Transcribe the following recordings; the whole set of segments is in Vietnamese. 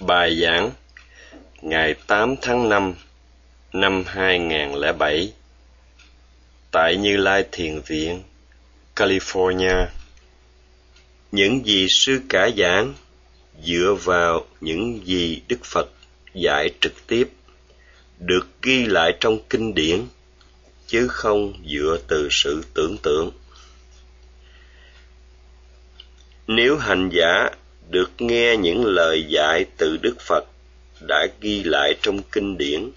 Bài giảng ngày 8 tháng 5 năm 2007 tại Như Lai Thiền Viện, California. Những gì sư cả giảng dựa vào những gì Đức Phật dạy trực tiếp được ghi lại trong kinh điển chứ không dựa từ sự tưởng tượng. Nếu hành giả được nghe những lời dạy từ Đức Phật đã ghi lại trong kinh điển,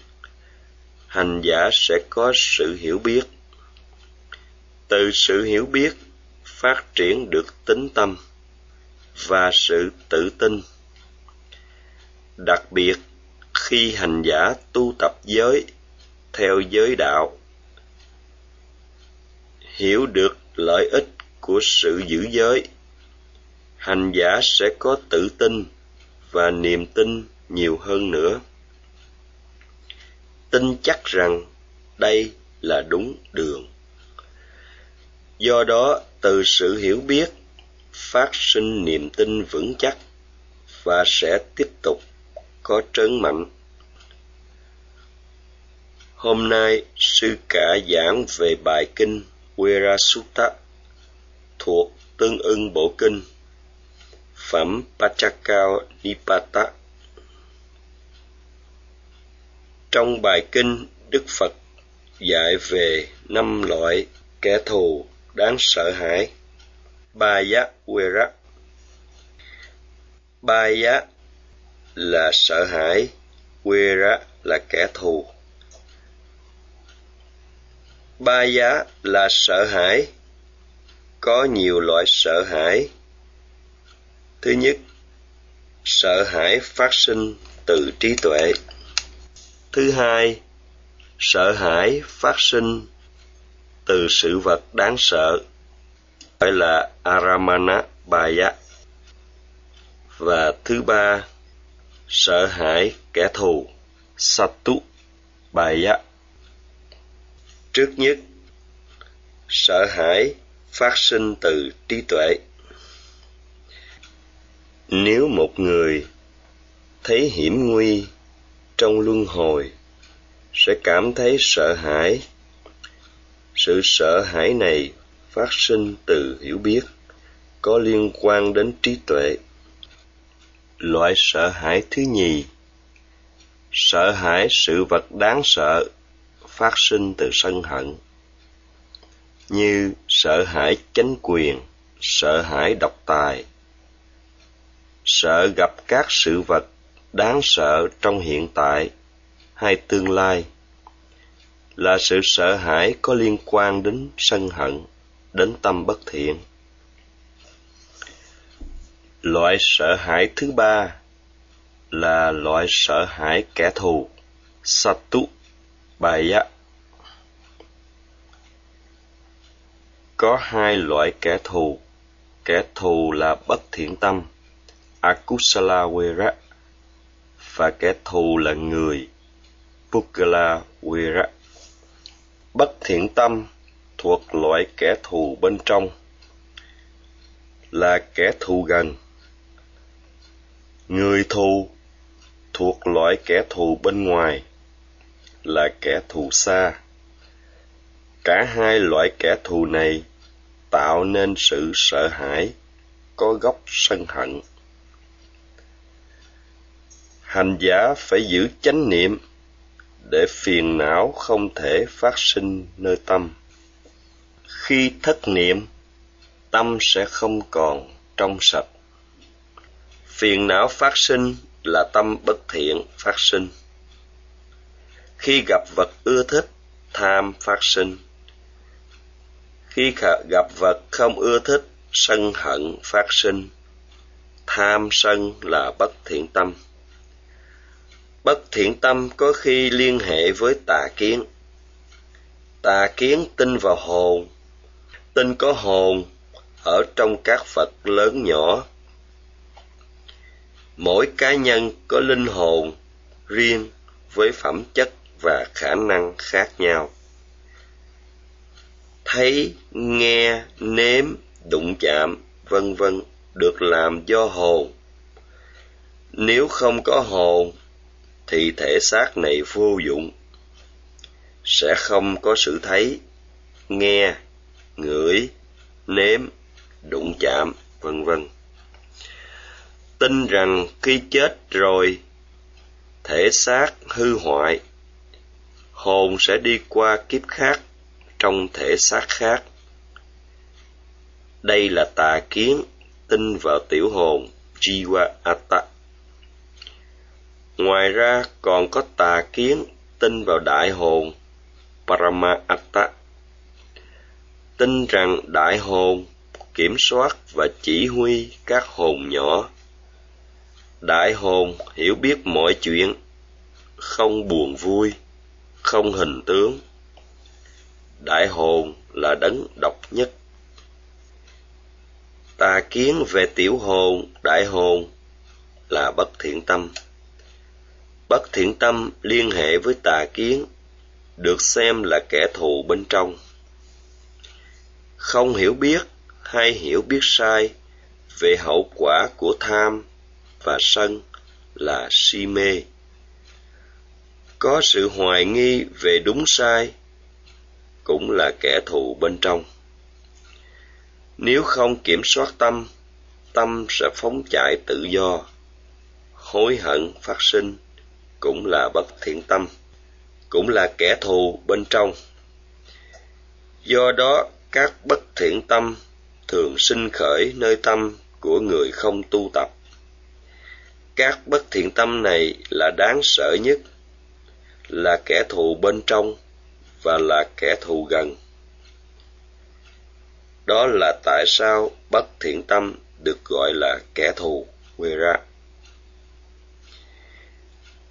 hành giả sẽ có sự hiểu biết. Từ sự hiểu biết phát triển được tính tâm và sự tự tin. Đặc biệt khi hành giả tu tập giới theo giới đạo, hiểu được lợi ích của sự giữ giới hành giả sẽ có tự tin và niềm tin nhiều hơn nữa. Tin chắc rằng đây là đúng đường. Do đó, từ sự hiểu biết, phát sinh niềm tin vững chắc và sẽ tiếp tục có trấn mạnh. Hôm nay, sư cả giảng về bài kinh Wirasutta thuộc tương ưng bộ kinh. Phẩm Pachakao Nipata Trong bài kinh, Đức Phật dạy về năm loại kẻ thù đáng sợ hãi. Ba giá Wera Ba là sợ hãi, Wera là kẻ thù. Ba là sợ hãi, có nhiều loại sợ hãi Thứ nhất, sợ hãi phát sinh từ trí tuệ. Thứ hai, sợ hãi phát sinh từ sự vật đáng sợ gọi là aramana baya và thứ ba sợ hãi kẻ thù satu baya trước nhất sợ hãi phát sinh từ trí tuệ nếu một người thấy hiểm nguy trong luân hồi, sẽ cảm thấy sợ hãi. Sự sợ hãi này phát sinh từ hiểu biết, có liên quan đến trí tuệ. Loại sợ hãi thứ nhì, sợ hãi sự vật đáng sợ phát sinh từ sân hận, như sợ hãi chánh quyền, sợ hãi độc tài sợ gặp các sự vật đáng sợ trong hiện tại hay tương lai là sự sợ hãi có liên quan đến sân hận, đến tâm bất thiện. Loại sợ hãi thứ ba là loại sợ hãi kẻ thù. Satu baya. Có hai loại kẻ thù. Kẻ thù là bất thiện tâm. Akusala Wera, và kẻ thù là người Pukala Wera. Bất thiện tâm thuộc loại kẻ thù bên trong, là kẻ thù gần. Người thù thuộc loại kẻ thù bên ngoài, là kẻ thù xa. Cả hai loại kẻ thù này tạo nên sự sợ hãi, có gốc sân hận hành giả phải giữ chánh niệm để phiền não không thể phát sinh nơi tâm. Khi thất niệm, tâm sẽ không còn trong sạch. Phiền não phát sinh là tâm bất thiện phát sinh. Khi gặp vật ưa thích, tham phát sinh. Khi gặp vật không ưa thích, sân hận phát sinh. Tham sân là bất thiện tâm bất thiện tâm có khi liên hệ với tà kiến. Tà kiến tin vào hồn, tin có hồn ở trong các phật lớn nhỏ. Mỗi cá nhân có linh hồn riêng với phẩm chất và khả năng khác nhau. Thấy, nghe, nếm, đụng chạm, vân vân được làm do hồn. Nếu không có hồn thì thể xác này vô dụng. Sẽ không có sự thấy, nghe, ngửi, nếm, đụng chạm, vân vân. Tin rằng khi chết rồi, thể xác hư hoại, hồn sẽ đi qua kiếp khác, trong thể xác khác. Đây là tà kiến, tin vào tiểu hồn jiva atta ngoài ra còn có tà kiến tin vào đại hồn paramatta tin rằng đại hồn kiểm soát và chỉ huy các hồn nhỏ. Đại hồn hiểu biết mọi chuyện, không buồn vui, không hình tướng. Đại hồn là đấng độc nhất. Tà kiến về tiểu hồn, đại hồn là bất thiện tâm bất thiện tâm liên hệ với tà kiến, được xem là kẻ thù bên trong. Không hiểu biết hay hiểu biết sai về hậu quả của tham và sân là si mê. Có sự hoài nghi về đúng sai cũng là kẻ thù bên trong. Nếu không kiểm soát tâm tâm sẽ phóng chạy tự do, hối hận phát sinh cũng là bất thiện tâm, cũng là kẻ thù bên trong. Do đó, các bất thiện tâm thường sinh khởi nơi tâm của người không tu tập. Các bất thiện tâm này là đáng sợ nhất, là kẻ thù bên trong và là kẻ thù gần. Đó là tại sao bất thiện tâm được gọi là kẻ thù ra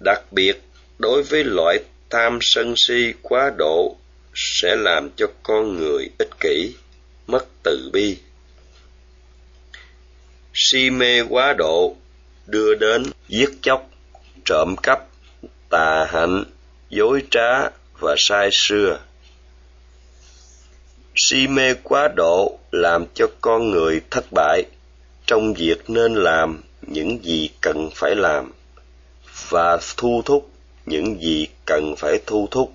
đặc biệt, đối với loại tham sân si quá độ sẽ làm cho con người ích kỷ, mất từ bi. Si mê quá độ đưa đến giết chóc, trộm cắp, tà hạnh, dối trá và sai xưa si mê quá độ làm cho con người thất bại, trong việc nên làm những gì cần phải làm và thu thúc những gì cần phải thu thúc.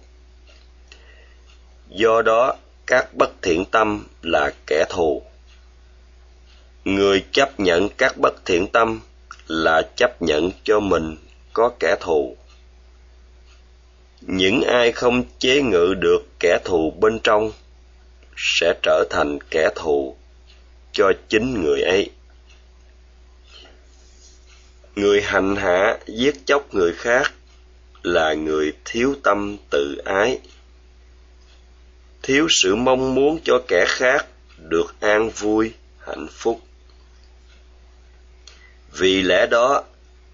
Do đó, các bất thiện tâm là kẻ thù. Người chấp nhận các bất thiện tâm là chấp nhận cho mình có kẻ thù. Những ai không chế ngự được kẻ thù bên trong sẽ trở thành kẻ thù cho chính người ấy người hành hạ giết chóc người khác là người thiếu tâm tự ái. Thiếu sự mong muốn cho kẻ khác được an vui, hạnh phúc. Vì lẽ đó,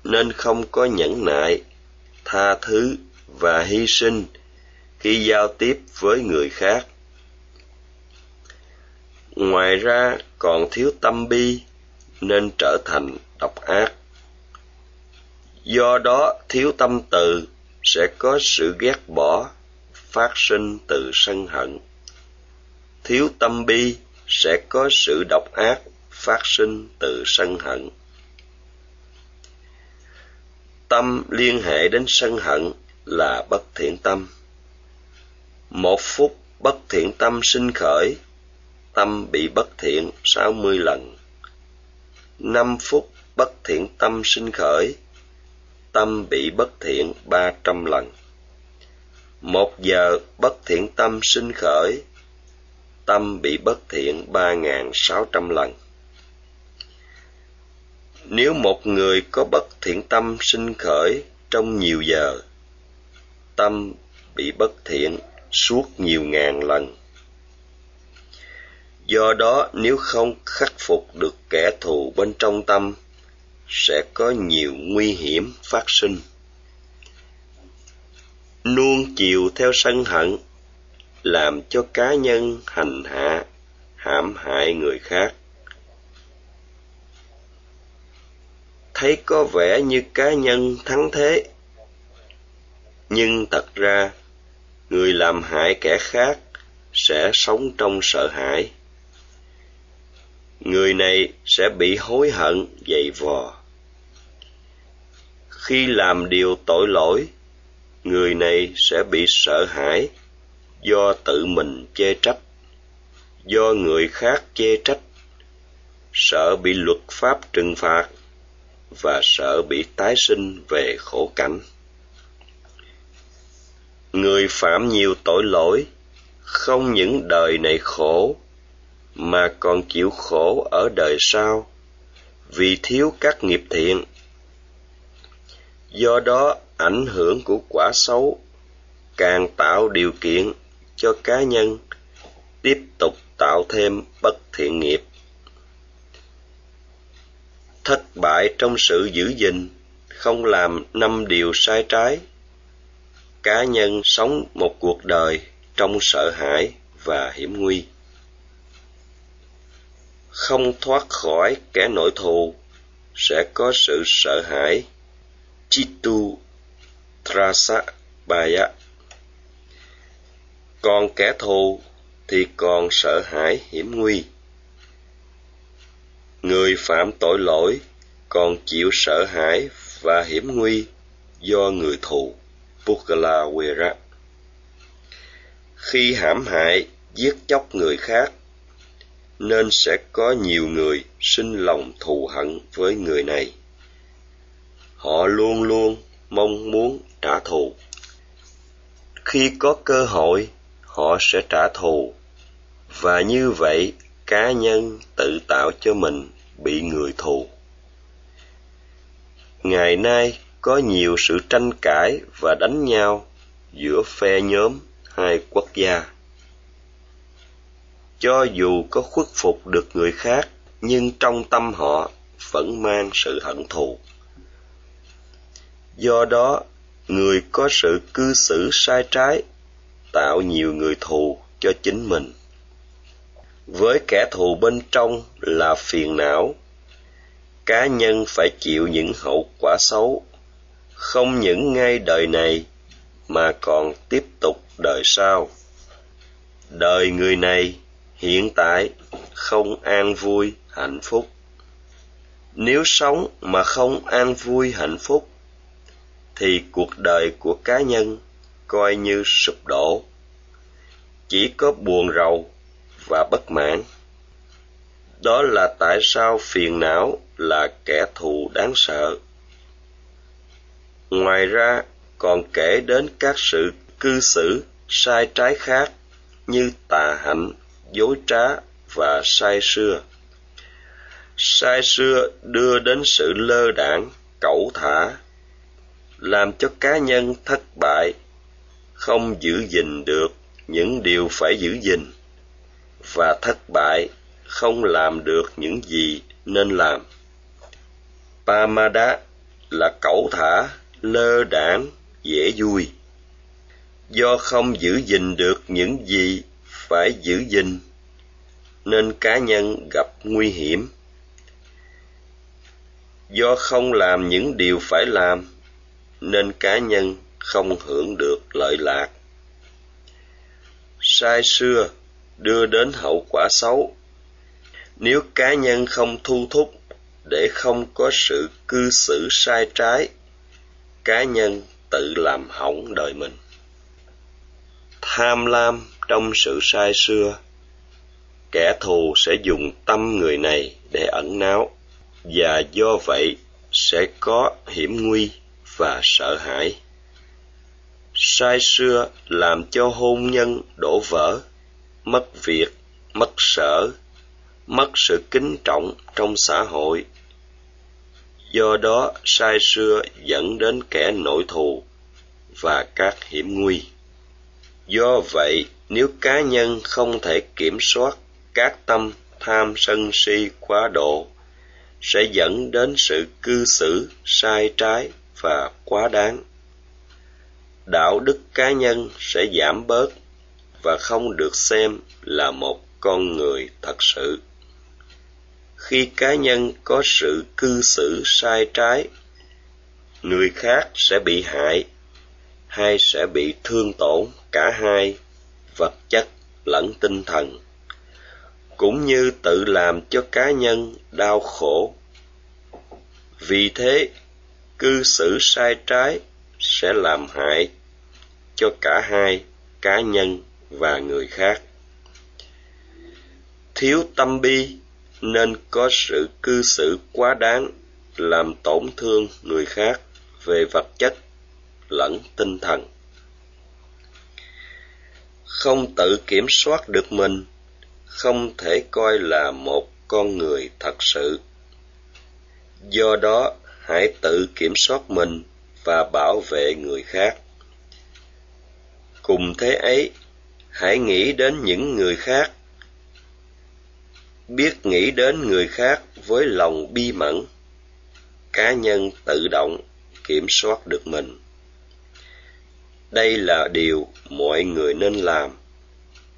nên không có nhẫn nại, tha thứ và hy sinh khi giao tiếp với người khác. Ngoài ra còn thiếu tâm bi, nên trở thành độc ác do đó, thiếu tâm từ sẽ có sự ghét bỏ phát sinh từ sân hận. Thiếu tâm bi sẽ có sự độc ác phát sinh từ sân hận. Tâm liên hệ đến sân hận là bất thiện tâm. Một phút bất thiện tâm sinh khởi, tâm bị bất thiện sáu mươi lần. Năm phút bất thiện tâm sinh khởi tâm bị bất thiện ba trăm lần. Một giờ bất thiện tâm sinh khởi, tâm bị bất thiện ba ngàn sáu trăm lần. Nếu một người có bất thiện tâm sinh khởi trong nhiều giờ, tâm bị bất thiện suốt nhiều ngàn lần. Do đó, nếu không khắc phục được kẻ thù bên trong tâm sẽ có nhiều nguy hiểm phát sinh. Nuông chiều theo sân hận, làm cho cá nhân hành hạ, hãm hại người khác. Thấy có vẻ như cá nhân thắng thế, nhưng thật ra, người làm hại kẻ khác sẽ sống trong sợ hãi người này sẽ bị hối hận, dày vò. Khi làm điều tội lỗi, người này sẽ bị sợ hãi do tự mình chê trách. Do người khác chê trách, sợ bị luật pháp trừng phạt và sợ bị tái sinh về khổ cảnh. Người phạm nhiều tội lỗi, không những đời này khổ mà còn chịu khổ ở đời sau, vì thiếu các nghiệp thiện. Do đó, ảnh hưởng của quả xấu càng tạo điều kiện cho cá nhân tiếp tục tạo thêm bất thiện nghiệp. Thất bại trong sự giữ gìn không làm năm điều sai trái. Cá nhân sống một cuộc đời trong sợ hãi và hiểm nguy không thoát khỏi kẻ nội thù sẽ có sự sợ hãi. Chitu trasa baya còn kẻ thù thì còn sợ hãi hiểm nguy. Người phạm tội lỗi còn chịu sợ hãi và hiểm nguy do người thù. Pukala Wera. Khi hãm hại, giết chóc người khác, nên sẽ có nhiều người sinh lòng thù hận với người này. Họ luôn luôn mong muốn trả thù. Khi có cơ hội, họ sẽ trả thù, và như vậy cá nhân tự tạo cho mình bị người thù. Ngày nay có nhiều sự tranh cãi và đánh nhau giữa phe nhóm hai quốc gia. Cho dù có khuất phục được người khác, nhưng trong tâm họ vẫn mang sự hận thù. Do đó, người có sự cư xử sai trái tạo nhiều người thù cho chính mình. Với kẻ thù bên trong là phiền não, cá nhân phải chịu những hậu quả xấu không những ngay đời này mà còn tiếp tục đời sau đời người này hiện tại không an vui, hạnh phúc. Nếu sống mà không an vui, hạnh phúc, thì cuộc đời của cá nhân coi như sụp đổ. Chỉ có buồn rầu và bất mãn. Đó là tại sao phiền não là kẻ thù đáng sợ. Ngoài ra, còn kể đến các sự cư xử sai trái khác như tà hạnh dối trá và sai xưa. Sai xưa đưa đến sự lơ đảng, cẩu thả, làm cho cá nhân thất bại, không giữ gìn được những điều phải giữ gìn, và thất bại, không làm được những gì nên làm. Pamada là cẩu thả, lơ đảng, dễ vui. Do không giữ gìn được những gì phải giữ gìn, nên cá nhân gặp nguy hiểm. Do không làm những điều phải làm, nên cá nhân không hưởng được lợi lạc. Sai xưa, đưa đến hậu quả xấu. Nếu cá nhân không thu thúc để không có sự cư xử sai trái, cá nhân tự làm hỏng đời mình. Tham lam trong sự sai xưa, kẻ thù sẽ dùng tâm người này để ẩn náu, và do vậy sẽ có hiểm nguy và sợ hãi. Sai xưa làm cho hôn nhân đổ vỡ, mất việc, mất sở, mất sự kính trọng trong xã hội. Do đó, sai xưa dẫn đến kẻ nội thù và các hiểm nguy do vậy, nếu cá nhân không thể kiểm soát các tâm tham sân si quá độ, sẽ dẫn đến sự cư xử sai trái và quá đáng. Đạo đức cá nhân sẽ giảm bớt và không được xem là một con người thật sự. Khi cá nhân có sự cư xử sai trái, người khác sẽ bị hại hai sẽ bị thương tổn, cả hai vật chất lẫn tinh thần, cũng như tự làm cho cá nhân đau khổ. Vì thế, cư xử sai trái sẽ làm hại cho cả hai cá nhân và người khác. Thiếu tâm bi nên có sự cư xử quá đáng, làm tổn thương người khác về vật chất lẫn tinh thần. Không tự kiểm soát được mình, không thể coi là một con người thật sự. Do đó, hãy tự kiểm soát mình và bảo vệ người khác. Cùng thế ấy, hãy nghĩ đến những người khác. Biết nghĩ đến người khác với lòng bi mẫn, cá nhân tự động kiểm soát được mình đây là điều mọi người nên làm,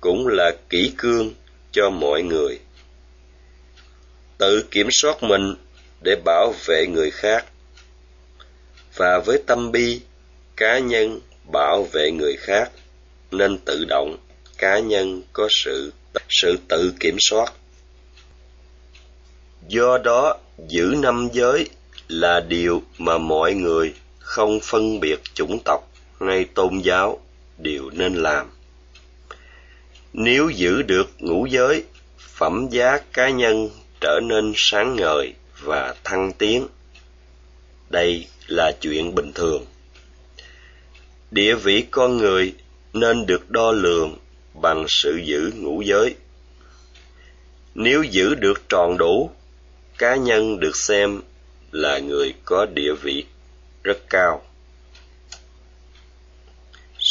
cũng là kỹ cương cho mọi người. Tự kiểm soát mình để bảo vệ người khác, và với tâm bi, cá nhân bảo vệ người khác, nên tự động cá nhân có sự sự tự kiểm soát. Do đó, giữ năm giới là điều mà mọi người không phân biệt chủng tộc hay tôn giáo đều nên làm. Nếu giữ được ngũ giới, phẩm giá cá nhân trở nên sáng ngời và thăng tiến. Đây là chuyện bình thường. Địa vị con người nên được đo lường bằng sự giữ ngũ giới. Nếu giữ được tròn đủ, cá nhân được xem là người có địa vị rất cao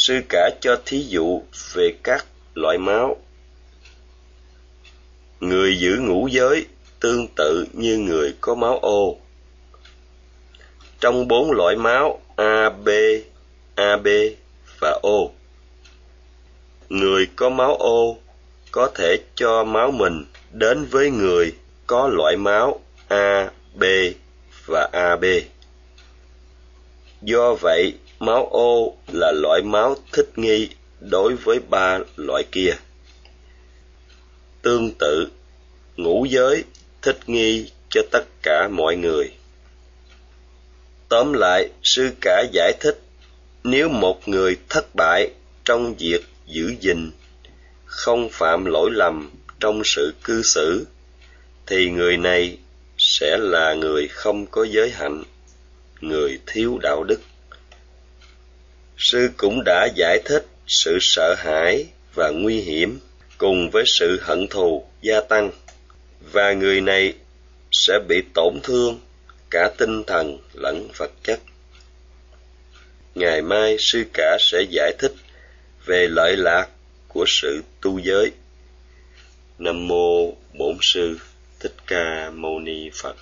sư cả cho thí dụ về các loại máu. Người giữ ngũ giới tương tự như người có máu ô. Trong bốn loại máu A, B, ab và o. Người có máu ô có thể cho máu mình đến với người có loại máu A, B và AB. Do vậy, máu ô là loại máu thích nghi đối với ba loại kia. Tương tự, ngũ giới thích nghi cho tất cả mọi người. Tóm lại, sư cả giải thích, nếu một người thất bại trong việc giữ gìn, không phạm lỗi lầm trong sự cư xử, thì người này sẽ là người không có giới hạnh người thiếu đạo đức sư cũng đã giải thích sự sợ hãi và nguy hiểm cùng với sự hận thù gia tăng. Và người này sẽ bị tổn thương cả tinh thần lẫn vật chất. Ngày mai sư cả sẽ giải thích về lợi lạc của sự tu giới. Nam mô bổn sư thích ca mâu ni phật.